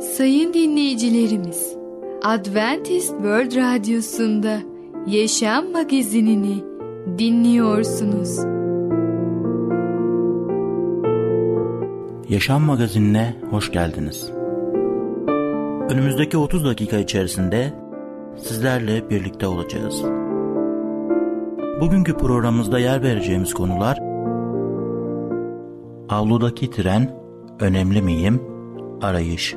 Sayın dinleyicilerimiz, Adventist World Radyosu'nda Yaşam Magazinini dinliyorsunuz. Yaşam Magazinine hoş geldiniz. Önümüzdeki 30 dakika içerisinde sizlerle birlikte olacağız. Bugünkü programımızda yer vereceğimiz konular Avludaki tren, önemli miyim, arayış.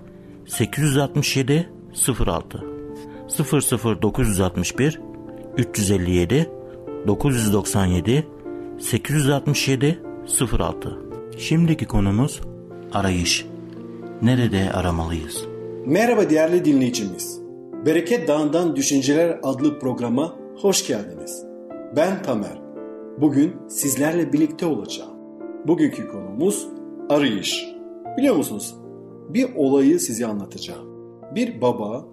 867 06 00961 357 997 867 06 Şimdiki konumuz arayış. Nerede aramalıyız? Merhaba değerli dinleyicimiz. Bereket Dağı'ndan Düşünceler adlı programa hoş geldiniz. Ben Tamer. Bugün sizlerle birlikte olacağım. Bugünkü konumuz arayış. Biliyor musunuz? Bir olayı size anlatacağım. Bir baba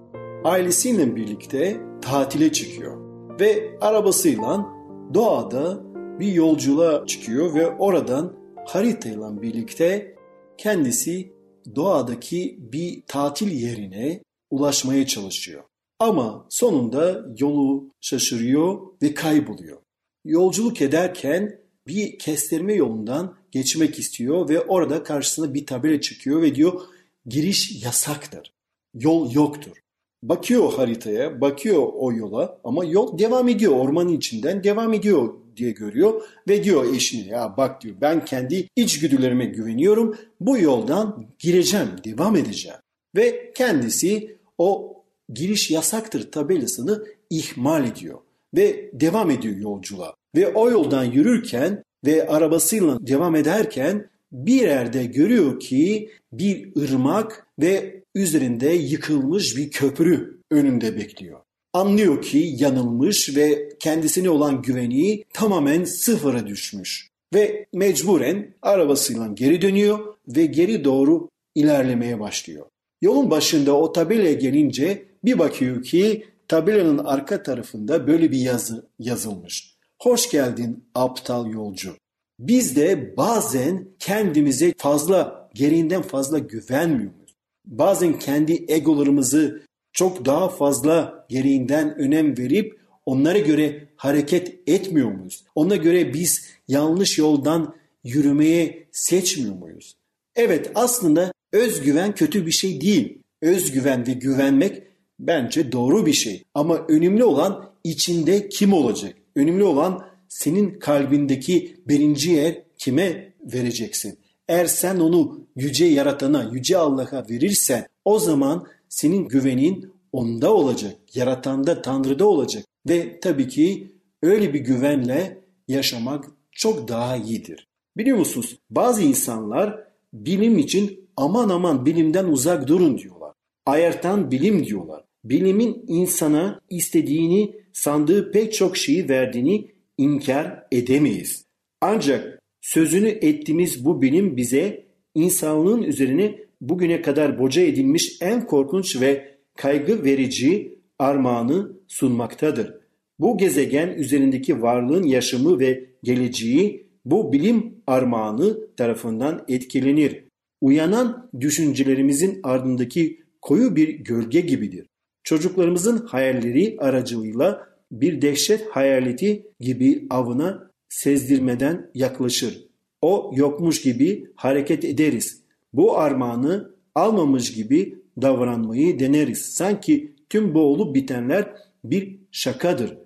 ailesiyle birlikte tatile çıkıyor ve arabasıyla doğada bir yolculuğa çıkıyor ve oradan haritayla birlikte kendisi doğadaki bir tatil yerine ulaşmaya çalışıyor. Ama sonunda yolu şaşırıyor ve kayboluyor. Yolculuk ederken bir kestirme yolundan geçmek istiyor ve orada karşısına bir tabela çıkıyor ve diyor giriş yasaktır. Yol yoktur. Bakıyor haritaya, bakıyor o yola ama yol devam ediyor ormanın içinden devam ediyor diye görüyor ve diyor eşine ya bak diyor ben kendi içgüdülerime güveniyorum bu yoldan gireceğim devam edeceğim ve kendisi o giriş yasaktır tabelasını ihmal ediyor ve devam ediyor yolculuğa ve o yoldan yürürken ve arabasıyla devam ederken bir yerde görüyor ki bir ırmak ve üzerinde yıkılmış bir köprü önünde bekliyor anlıyor ki yanılmış ve kendisine olan güveni tamamen sıfıra düşmüş. Ve mecburen arabasıyla geri dönüyor ve geri doğru ilerlemeye başlıyor. Yolun başında o tabelaya gelince bir bakıyor ki tabelanın arka tarafında böyle bir yazı yazılmış. Hoş geldin aptal yolcu. Biz de bazen kendimize fazla, gereğinden fazla güvenmiyoruz. Bazen kendi egolarımızı çok daha fazla gereğinden önem verip onlara göre hareket etmiyor muyuz? Ona göre biz yanlış yoldan yürümeye seçmiyor muyuz? Evet aslında özgüven kötü bir şey değil. Özgüven ve güvenmek bence doğru bir şey. Ama önemli olan içinde kim olacak? Önemli olan senin kalbindeki birinci yer kime vereceksin? Eğer sen onu yüce yaratana, yüce Allah'a verirsen o zaman senin güvenin onda olacak, yaratanda, Tanrı'da olacak. Ve tabii ki öyle bir güvenle yaşamak çok daha iyidir. Biliyor musunuz bazı insanlar bilim için aman aman bilimden uzak durun diyorlar. Ayartan bilim diyorlar. Bilimin insana istediğini sandığı pek çok şeyi verdiğini inkar edemeyiz. Ancak sözünü ettiğimiz bu bilim bize insanlığın üzerine bugüne kadar boca edilmiş en korkunç ve kaygı verici armağanı sunmaktadır. Bu gezegen üzerindeki varlığın yaşamı ve geleceği bu bilim armağanı tarafından etkilenir. Uyanan düşüncelerimizin ardındaki koyu bir gölge gibidir. Çocuklarımızın hayalleri aracılığıyla bir dehşet hayaleti gibi avına sezdirmeden yaklaşır. O yokmuş gibi hareket ederiz. Bu armağanı almamış gibi davranmayı deneriz. Sanki tüm bu olup bitenler bir şakadır.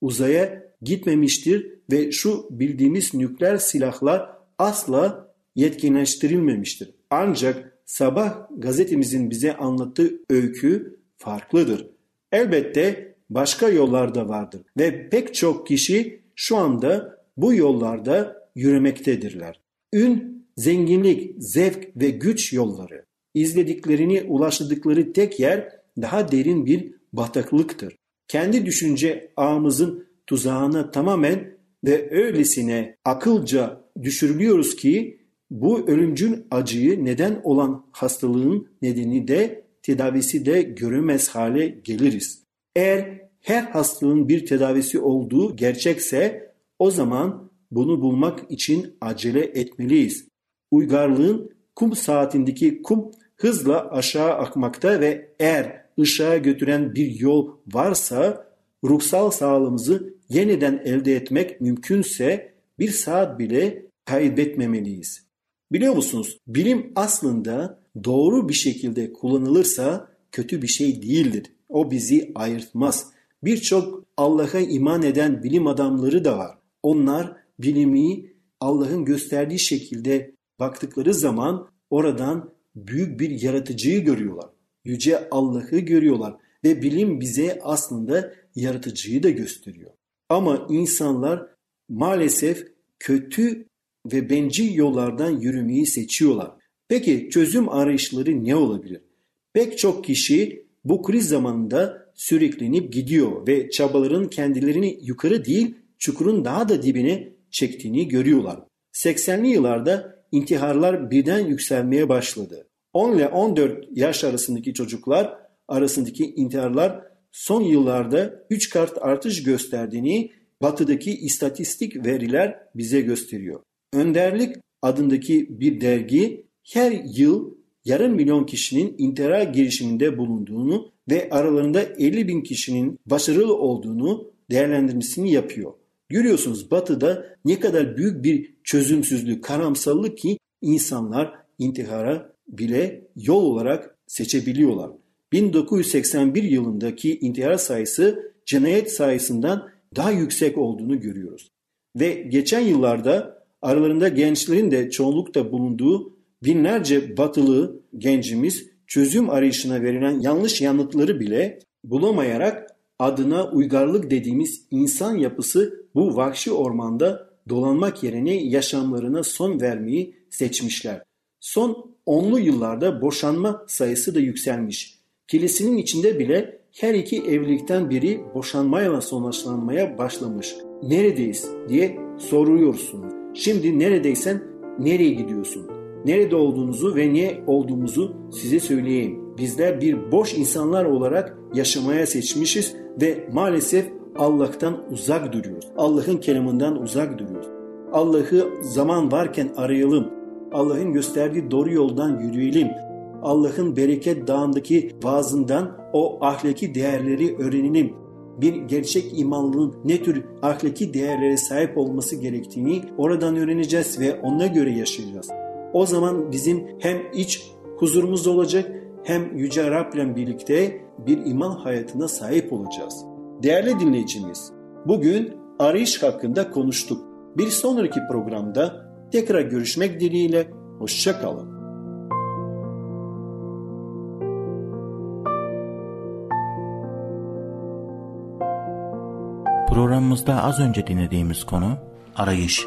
Uzaya gitmemiştir ve şu bildiğimiz nükleer silahlar asla yetkinleştirilmemiştir. Ancak sabah gazetemizin bize anlattığı öykü farklıdır. Elbette başka yollar da vardır ve pek çok kişi şu anda bu yollarda yürümektedirler. Ün, zenginlik, zevk ve güç yolları. İzlediklerini ulaştıkları tek yer daha derin bir bataklıktır. Kendi düşünce ağımızın tuzağına tamamen ve öylesine akılca düşürülüyoruz ki bu ölümcül acıyı neden olan hastalığın nedeni de tedavisi de görünmez hale geliriz. Eğer her hastalığın bir tedavisi olduğu gerçekse o zaman bunu bulmak için acele etmeliyiz. Uygarlığın kum saatindeki kum hızla aşağı akmakta ve eğer ışığa götüren bir yol varsa ruhsal sağlığımızı yeniden elde etmek mümkünse bir saat bile kaybetmemeliyiz. Biliyor musunuz? Bilim aslında doğru bir şekilde kullanılırsa kötü bir şey değildir. O bizi ayırtmaz. Birçok Allah'a iman eden bilim adamları da var. Onlar bilimi Allah'ın gösterdiği şekilde baktıkları zaman oradan büyük bir yaratıcıyı görüyorlar. Yüce Allah'ı görüyorlar ve bilim bize aslında yaratıcıyı da gösteriyor. Ama insanlar maalesef kötü ve bencil yollardan yürümeyi seçiyorlar. Peki çözüm arayışları ne olabilir? Pek çok kişi bu kriz zamanında süreklenip gidiyor ve çabaların kendilerini yukarı değil çukurun daha da dibine çektiğini görüyorlar. 80'li yıllarda intiharlar birden yükselmeye başladı. 10 ile 14 yaş arasındaki çocuklar arasındaki intiharlar son yıllarda 3 kart artış gösterdiğini batıdaki istatistik veriler bize gösteriyor. Önderlik adındaki bir dergi her yıl yarım milyon kişinin intihara girişiminde bulunduğunu ve aralarında 50 bin kişinin başarılı olduğunu değerlendirmesini yapıyor. Görüyorsunuz batıda ne kadar büyük bir çözümsüzlük, karamsallık ki insanlar intihara bile yol olarak seçebiliyorlar. 1981 yılındaki intihar sayısı cinayet sayısından daha yüksek olduğunu görüyoruz. Ve geçen yıllarda aralarında gençlerin de çoğunlukta bulunduğu binlerce batılı gencimiz çözüm arayışına verilen yanlış yanıtları bile bulamayarak adına uygarlık dediğimiz insan yapısı bu vahşi ormanda dolanmak yerine yaşamlarına son vermeyi seçmişler. Son onlu yıllarda boşanma sayısı da yükselmiş. Kilisinin içinde bile her iki evlilikten biri boşanmayla sonuçlanmaya başlamış. Neredeyiz diye soruyorsunuz. Şimdi neredeysen nereye gidiyorsun? Nerede olduğunuzu ve niye olduğumuzu size söyleyeyim. Bizler bir boş insanlar olarak yaşamaya seçmişiz ve maalesef Allah'tan uzak duruyoruz. Allah'ın kelamından uzak duruyoruz. Allah'ı zaman varken arayalım. Allah'ın gösterdiği doğru yoldan yürüyelim. Allah'ın bereket dağındaki vaazından o ahlaki değerleri öğrenelim. Bir gerçek imanlının ne tür ahlaki değerlere sahip olması gerektiğini oradan öğreneceğiz ve ona göre yaşayacağız. O zaman bizim hem iç huzurumuz olacak hem Yüce Rab'le birlikte bir iman hayatına sahip olacağız. Değerli dinleyicimiz, bugün arayış hakkında konuştuk. Bir sonraki programda tekrar görüşmek dileğiyle, hoşçakalın. Programımızda az önce dinlediğimiz konu arayış.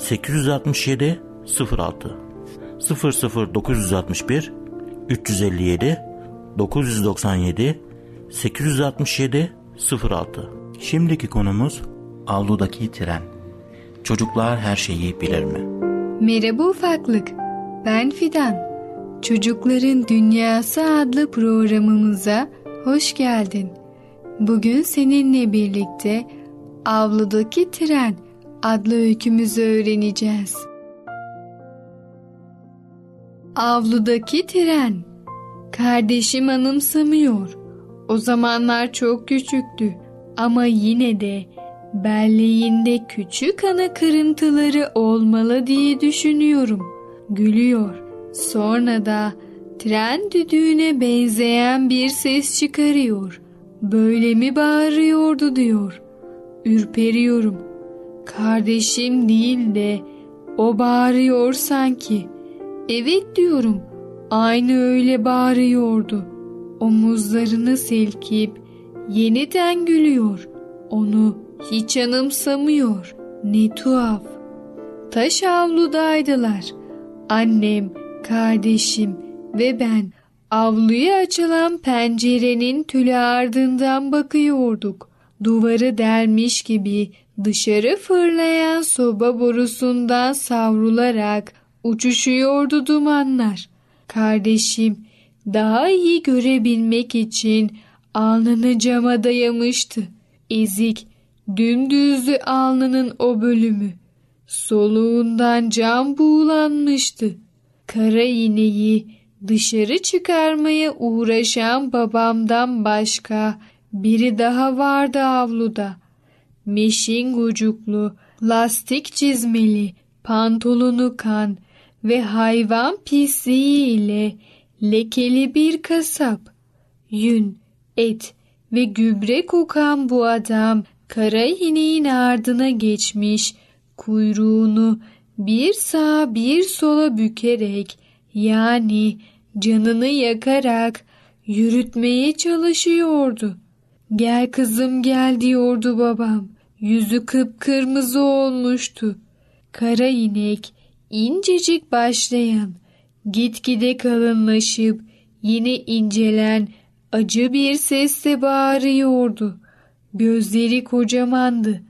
867 06 00961 357 997 867 06 Şimdiki konumuz avludaki tren. Çocuklar her şeyi bilir mi? Merhaba ufaklık. Ben Fidan. Çocukların Dünyası adlı programımıza hoş geldin. Bugün seninle birlikte Avludaki Tren adlı öykümüzü öğreneceğiz. Avludaki tren. Kardeşim anımsamıyor. O zamanlar çok küçüktü ama yine de belleğinde küçük ana kırıntıları olmalı diye düşünüyorum. Gülüyor. Sonra da tren düdüğüne benzeyen bir ses çıkarıyor. Böyle mi bağırıyordu diyor. Ürperiyorum. Kardeşim değil de o bağırıyor sanki. Evet diyorum. Aynı öyle bağırıyordu. Omuzlarını silkip yeniden gülüyor. Onu hiç anımsamıyor. Ne tuhaf. Taş avludaydılar. Annem, kardeşim ve ben avluya açılan pencerenin tülü ardından bakıyorduk. Duvarı delmiş gibi dışarı fırlayan soba borusundan savrularak uçuşuyordu dumanlar. Kardeşim daha iyi görebilmek için alnını cama dayamıştı. Ezik, dümdüzdü alnının o bölümü. Soluğundan cam buğulanmıştı. Kara iğneyi dışarı çıkarmaya uğraşan babamdan başka biri daha vardı avluda. Meşin gucuklu, lastik çizmeli, pantolonu kan ve hayvan pisliği ile lekeli bir kasap. Yün, et ve gübre kokan bu adam kara ineğin ardına geçmiş, kuyruğunu bir sağa bir sola bükerek yani canını yakarak yürütmeye çalışıyordu. Gel kızım gel diyordu babam. Yüzü kıpkırmızı olmuştu. Kara inek incecik başlayan, gitgide kalınlaşıp yine incelen acı bir sesle bağırıyordu. Gözleri kocamandı.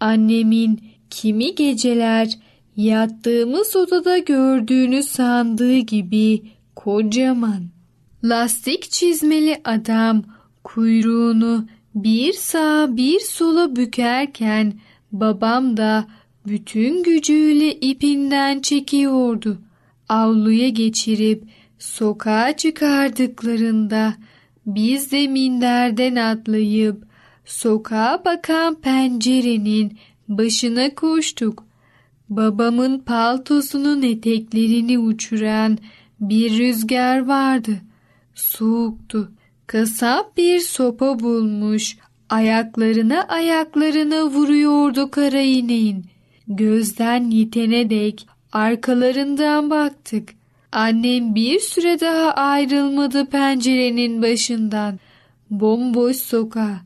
Annemin kimi geceler yattığımız odada gördüğünü sandığı gibi kocaman. Lastik çizmeli adam kuyruğunu bir sağa bir sola bükerken babam da bütün gücüyle ipinden çekiyordu. Avluya geçirip sokağa çıkardıklarında biz de minderden atlayıp sokağa bakan pencerenin başına koştuk. Babamın paltosunun eteklerini uçuran bir rüzgar vardı. Soğuktu. Kasap bir sopa bulmuş. Ayaklarına ayaklarına vuruyordu kara ineğin. Gözden yitene dek arkalarından baktık. Annem bir süre daha ayrılmadı pencerenin başından. Bomboş sokağa,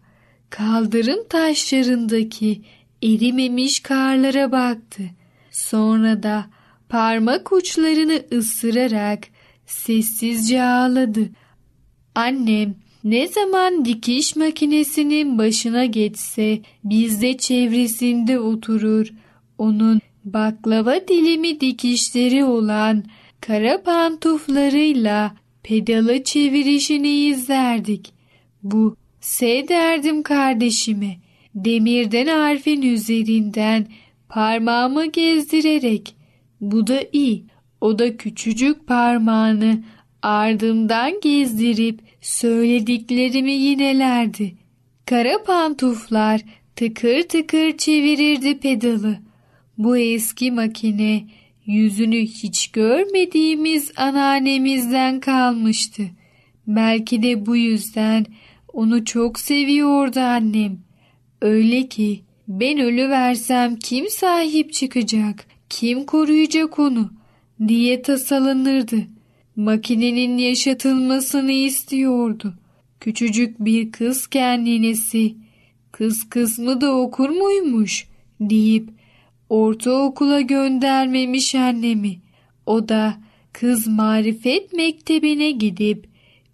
kaldırım taşlarındaki erimemiş karlara baktı. Sonra da parmak uçlarını ısırarak sessizce ağladı. Annem ne zaman dikiş makinesinin başına geçse biz de çevresinde oturur. Onun baklava dilimi dikişleri olan kara pantuflarıyla pedalı çevirişini izlerdik. Bu S derdim kardeşime. Demirden harfin üzerinden parmağımı gezdirerek. Bu da iyi. O da küçücük parmağını ardımdan gezdirip söylediklerimi yinelerdi. Kara pantuflar tıkır tıkır çevirirdi pedalı. Bu eski makine yüzünü hiç görmediğimiz anneannemizden kalmıştı. Belki de bu yüzden onu çok seviyordu annem. Öyle ki ben ölü versem kim sahip çıkacak, kim koruyacak onu diye tasalanırdı. Makinenin yaşatılmasını istiyordu. Küçücük bir kız kendinesi, kız kısmı da okur muymuş deyip ortaokula göndermemiş annemi. O da kız marifet mektebine gidip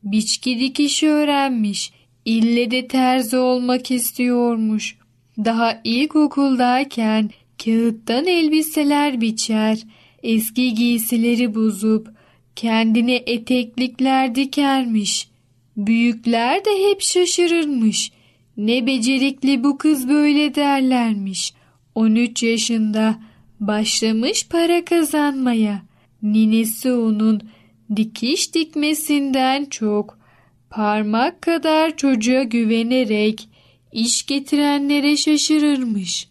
biçki dikiş öğrenmiş. İlle de terzi olmak istiyormuş. Daha ilkokuldayken kağıttan elbiseler biçer, eski giysileri bozup kendine eteklikler dikermiş. Büyükler de hep şaşırırmış. Ne becerikli bu kız böyle derlermiş. 13 yaşında başlamış para kazanmaya. Ninesi onun dikiş dikmesinden çok parmak kadar çocuğa güvenerek iş getirenlere şaşırırmış.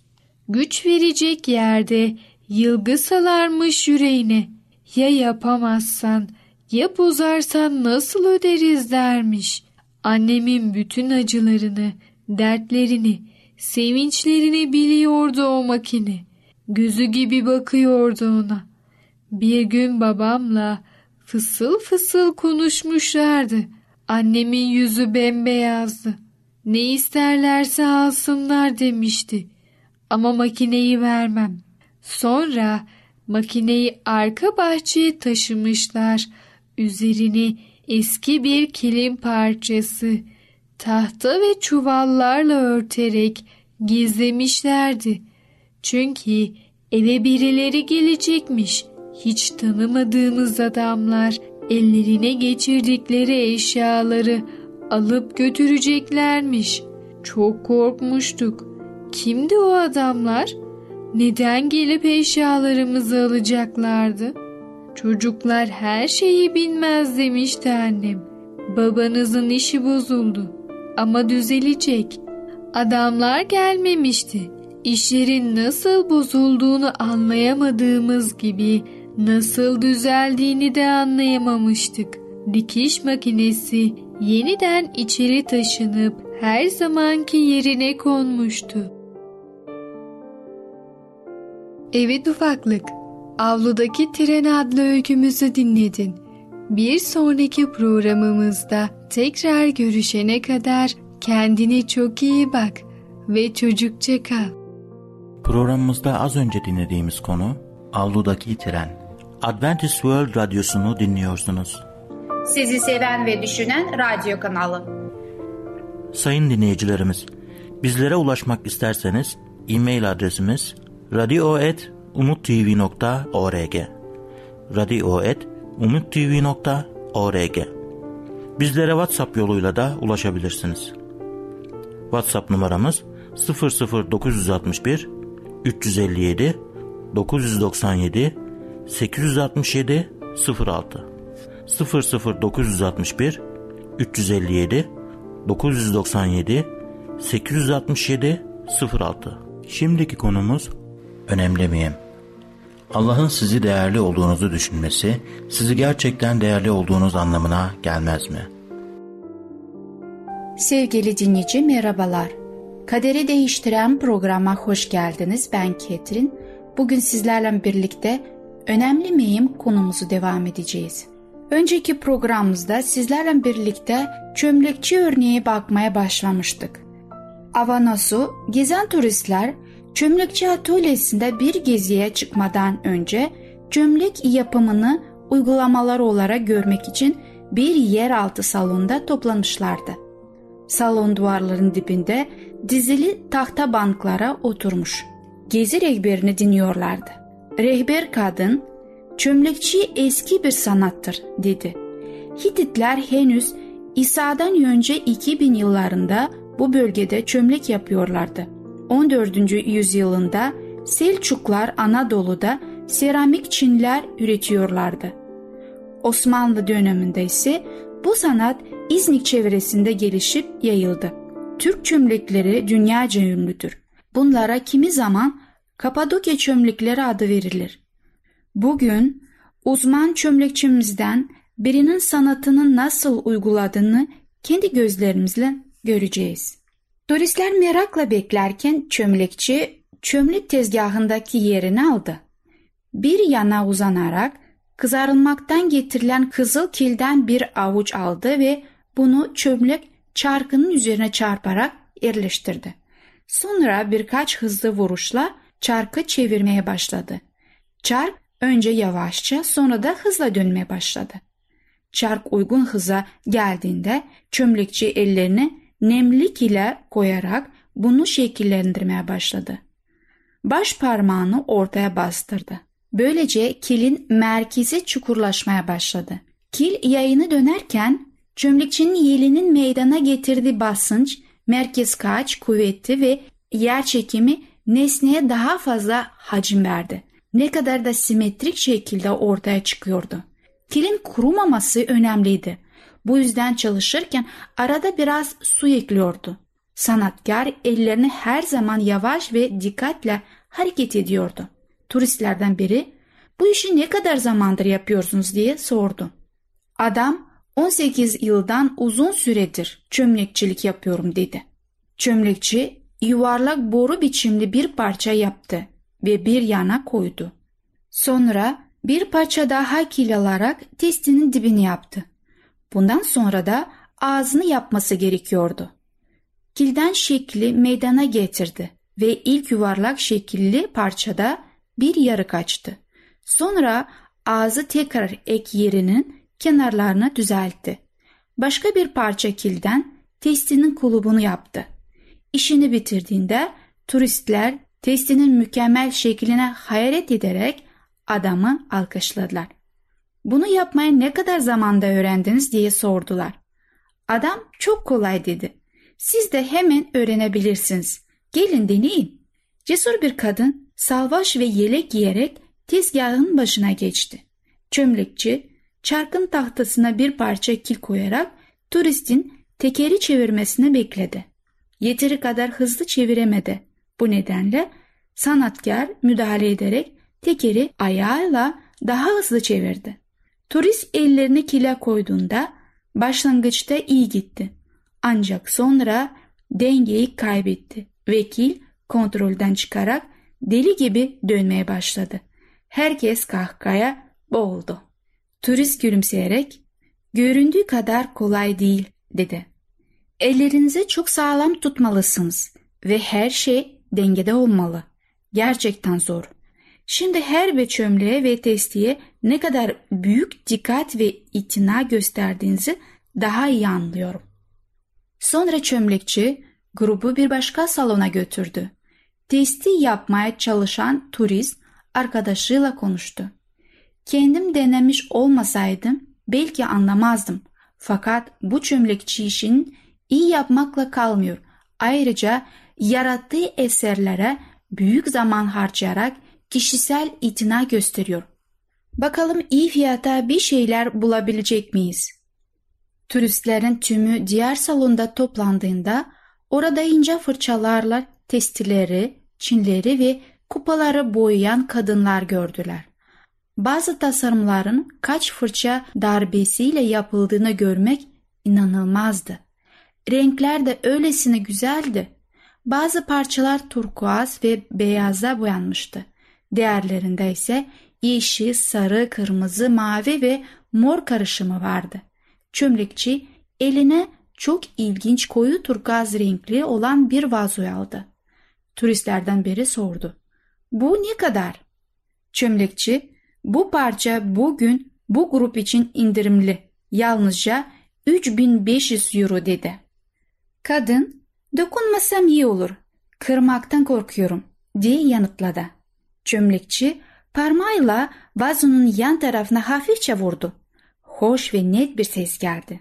Güç verecek yerde yılgı salarmış yüreğine. Ya yapamazsan, ya bozarsan nasıl öderiz dermiş. Annemin bütün acılarını, dertlerini, sevinçlerini biliyordu o makine. Gözü gibi bakıyordu ona. Bir gün babamla fısıl fısıl konuşmuşlardı. Annemin yüzü bembeyazdı. Ne isterlerse alsınlar demişti. Ama makineyi vermem. Sonra makineyi arka bahçeye taşımışlar. Üzerini eski bir kilim parçası, tahta ve çuvallarla örterek gizlemişlerdi. Çünkü eve birileri gelecekmiş. Hiç tanımadığımız adamlar ellerine geçirdikleri eşyaları alıp götüreceklermiş. Çok korkmuştuk. Kimdi o adamlar? Neden gelip eşyalarımızı alacaklardı? Çocuklar her şeyi bilmez demişti annem. Babanızın işi bozuldu ama düzelecek. Adamlar gelmemişti. İşlerin nasıl bozulduğunu anlayamadığımız gibi nasıl düzeldiğini de anlayamamıştık. Dikiş makinesi yeniden içeri taşınıp her zamanki yerine konmuştu. Evet ufaklık, Avludaki Tren adlı öykümüzü dinledin. Bir sonraki programımızda tekrar görüşene kadar kendine çok iyi bak ve çocukça kal. Programımızda az önce dinlediğimiz konu Avludaki Tren. Adventist World Radyosu'nu dinliyorsunuz. Sizi seven ve düşünen radyo kanalı. Sayın dinleyicilerimiz, bizlere ulaşmak isterseniz e-mail adresimiz radio.umutv.org radio.umutv.org Bizlere WhatsApp yoluyla da ulaşabilirsiniz. WhatsApp numaramız 00961 357 997 867 06 00961 357 997 867 06 Şimdiki konumuz önemli miyim? Allah'ın sizi değerli olduğunuzu düşünmesi, sizi gerçekten değerli olduğunuz anlamına gelmez mi? Sevgili dinleyici merhabalar. Kaderi Değiştiren programa hoş geldiniz. Ben Ketrin. Bugün sizlerle birlikte önemli miyim konumuzu devam edeceğiz. Önceki programımızda sizlerle birlikte çömlekçi örneğe bakmaya başlamıştık. Avanos'u gezen turistler çömlekçi atölyesinde bir geziye çıkmadan önce çömlek yapımını uygulamalar olarak görmek için bir yeraltı salonda toplanmışlardı. Salon duvarların dibinde dizili tahta banklara oturmuş. Gezi rehberini dinliyorlardı. Rehber kadın, çömlekçi eski bir sanattır dedi. Hititler henüz İsa'dan önce 2000 yıllarında bu bölgede çömlek yapıyorlardı. 14. yüzyılında Selçuklar Anadolu'da seramik çinler üretiyorlardı. Osmanlı döneminde ise bu sanat İznik çevresinde gelişip yayıldı. Türk çömlekleri dünyaca ünlüdür. Bunlara kimi zaman Kapadokya çömlekleri adı verilir. Bugün uzman çömlekçimizden birinin sanatını nasıl uyguladığını kendi gözlerimizle göreceğiz. Turistler merakla beklerken çömlekçi çömlek tezgahındaki yerini aldı. Bir yana uzanarak kızarılmaktan getirilen kızıl kilden bir avuç aldı ve bunu çömlek çarkının üzerine çarparak yerleştirdi. Sonra birkaç hızlı vuruşla çarkı çevirmeye başladı. Çark önce yavaşça sonra da hızla dönmeye başladı. Çark uygun hıza geldiğinde çömlekçi ellerini nemlik ile koyarak bunu şekillendirmeye başladı. Baş parmağını ortaya bastırdı. Böylece kilin merkezi çukurlaşmaya başladı. Kil yayını dönerken çömlekçinin yelinin meydana getirdiği basınç, merkez kaç kuvveti ve yer çekimi nesneye daha fazla hacim verdi. Ne kadar da simetrik şekilde ortaya çıkıyordu. Kilin kurumaması önemliydi. Bu yüzden çalışırken arada biraz su ekliyordu. Sanatkar ellerini her zaman yavaş ve dikkatle hareket ediyordu. Turistlerden biri bu işi ne kadar zamandır yapıyorsunuz diye sordu. Adam 18 yıldan uzun süredir çömlekçilik yapıyorum dedi. Çömlekçi yuvarlak boru biçimli bir parça yaptı ve bir yana koydu. Sonra bir parça daha kil alarak testinin dibini yaptı. Bundan sonra da ağzını yapması gerekiyordu. Kilden şekli meydana getirdi ve ilk yuvarlak şekilli parçada bir yarık açtı. Sonra ağzı tekrar ek yerinin kenarlarını düzeltti. Başka bir parça kilden testinin kulubunu yaptı. İşini bitirdiğinde turistler testinin mükemmel şekline hayret ederek adamı alkışladılar. Bunu yapmayı ne kadar zamanda öğrendiniz diye sordular. Adam çok kolay dedi. Siz de hemen öğrenebilirsiniz. Gelin deneyin. Cesur bir kadın salvaş ve yelek giyerek tezgahın başına geçti. Çömlekçi çarkın tahtasına bir parça kil koyarak turistin tekeri çevirmesini bekledi. Yeteri kadar hızlı çeviremedi. Bu nedenle sanatkar müdahale ederek tekeri ayağıyla daha hızlı çevirdi. Turist ellerini kile koyduğunda başlangıçta iyi gitti. Ancak sonra dengeyi kaybetti ve kil kontrolden çıkarak deli gibi dönmeye başladı. Herkes kahkaya boğuldu. Turist gülümseyerek göründüğü kadar kolay değil dedi. Ellerinizi çok sağlam tutmalısınız ve her şey dengede olmalı. Gerçekten zor. Şimdi her bir çömleğe ve testiye ne kadar büyük dikkat ve itina gösterdiğinizi daha iyi anlıyorum. Sonra çömlekçi grubu bir başka salona götürdü. Testi yapmaya çalışan turist arkadaşıyla konuştu. Kendim denemiş olmasaydım belki anlamazdım. Fakat bu çömlekçi işin iyi yapmakla kalmıyor. Ayrıca yarattığı eserlere büyük zaman harcayarak kişisel itina gösteriyor. Bakalım iyi fiyata bir şeyler bulabilecek miyiz? Turistlerin tümü diğer salonda toplandığında orada ince fırçalarla testileri, çinleri ve kupaları boyayan kadınlar gördüler. Bazı tasarımların kaç fırça darbesiyle yapıldığını görmek inanılmazdı. Renkler de öylesine güzeldi. Bazı parçalar turkuaz ve beyaza boyanmıştı. Diğerlerinde ise yeşil, sarı, kırmızı, mavi ve mor karışımı vardı. Çömlekçi eline çok ilginç koyu turkuaz renkli olan bir vazoyu aldı. Turistlerden biri sordu. Bu ne kadar? Çömlekçi bu parça bugün bu grup için indirimli. Yalnızca 3500 euro dedi. Kadın dokunmasam iyi olur. Kırmaktan korkuyorum diye yanıtladı. Çömlekçi parmağıyla vazonun yan tarafına hafifçe vurdu. Hoş ve net bir ses geldi.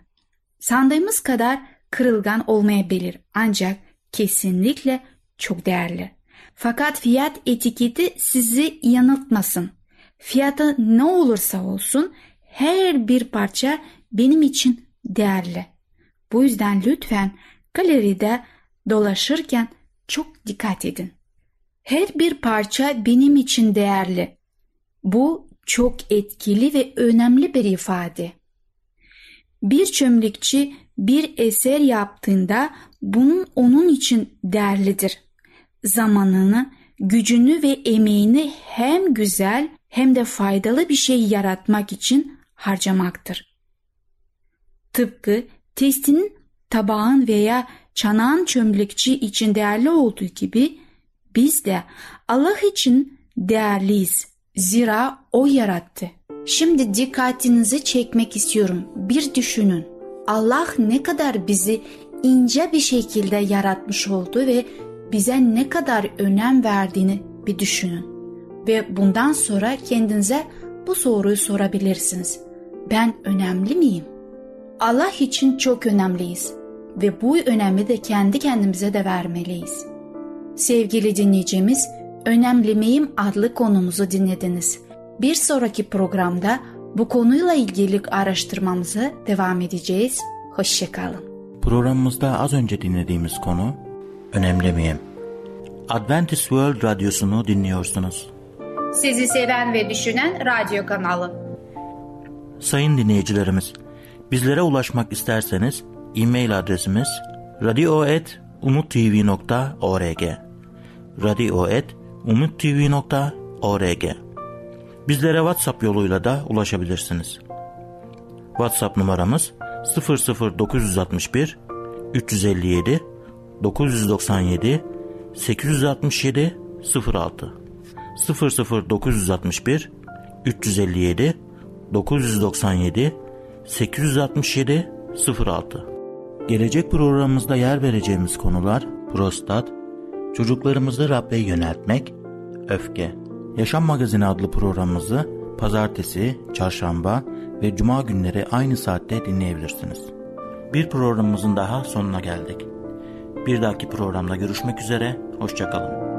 Sandığımız kadar kırılgan olmayabilir ancak kesinlikle çok değerli. Fakat fiyat etiketi sizi yanıltmasın. Fiyatı ne olursa olsun her bir parça benim için değerli. Bu yüzden lütfen galeride dolaşırken çok dikkat edin. Her bir parça benim için değerli. Bu çok etkili ve önemli bir ifade. Bir çömlekçi bir eser yaptığında bunun onun için değerlidir. Zamanını, gücünü ve emeğini hem güzel hem de faydalı bir şey yaratmak için harcamaktır. Tıpkı testinin tabağın veya çanağın çömlekçi için değerli olduğu gibi biz de Allah için değerliyiz. Zira O yarattı. Şimdi dikkatinizi çekmek istiyorum. Bir düşünün. Allah ne kadar bizi ince bir şekilde yaratmış oldu ve bize ne kadar önem verdiğini bir düşünün. Ve bundan sonra kendinize bu soruyu sorabilirsiniz. Ben önemli miyim? Allah için çok önemliyiz ve bu önemi de kendi kendimize de vermeliyiz. Sevgili dinleyicimiz, Önemli miyim adlı konumuzu dinlediniz. Bir sonraki programda Bu konuyla ilgili araştırmamıza devam edeceğiz. Hoşçakalın. Programımızda az önce dinlediğimiz konu Önemli miyim? Adventist World Radyosu'nu dinliyorsunuz. Sizi seven ve düşünen radyo kanalı. Sayın dinleyicilerimiz, bizlere ulaşmak isterseniz e-mail adresimiz radio.umutv.org radio.umutv.org Bizlere WhatsApp yoluyla da ulaşabilirsiniz. WhatsApp numaramız 00961 357 997 867 06 00961 357 997 867 06 Gelecek programımızda yer vereceğimiz konular prostat, çocuklarımızı Rabbe yöneltmek, öfke. Yaşam Magazini adlı programımızı pazartesi, çarşamba ve cuma günleri aynı saatte dinleyebilirsiniz. Bir programımızın daha sonuna geldik. Bir dahaki programda görüşmek üzere, hoşçakalın.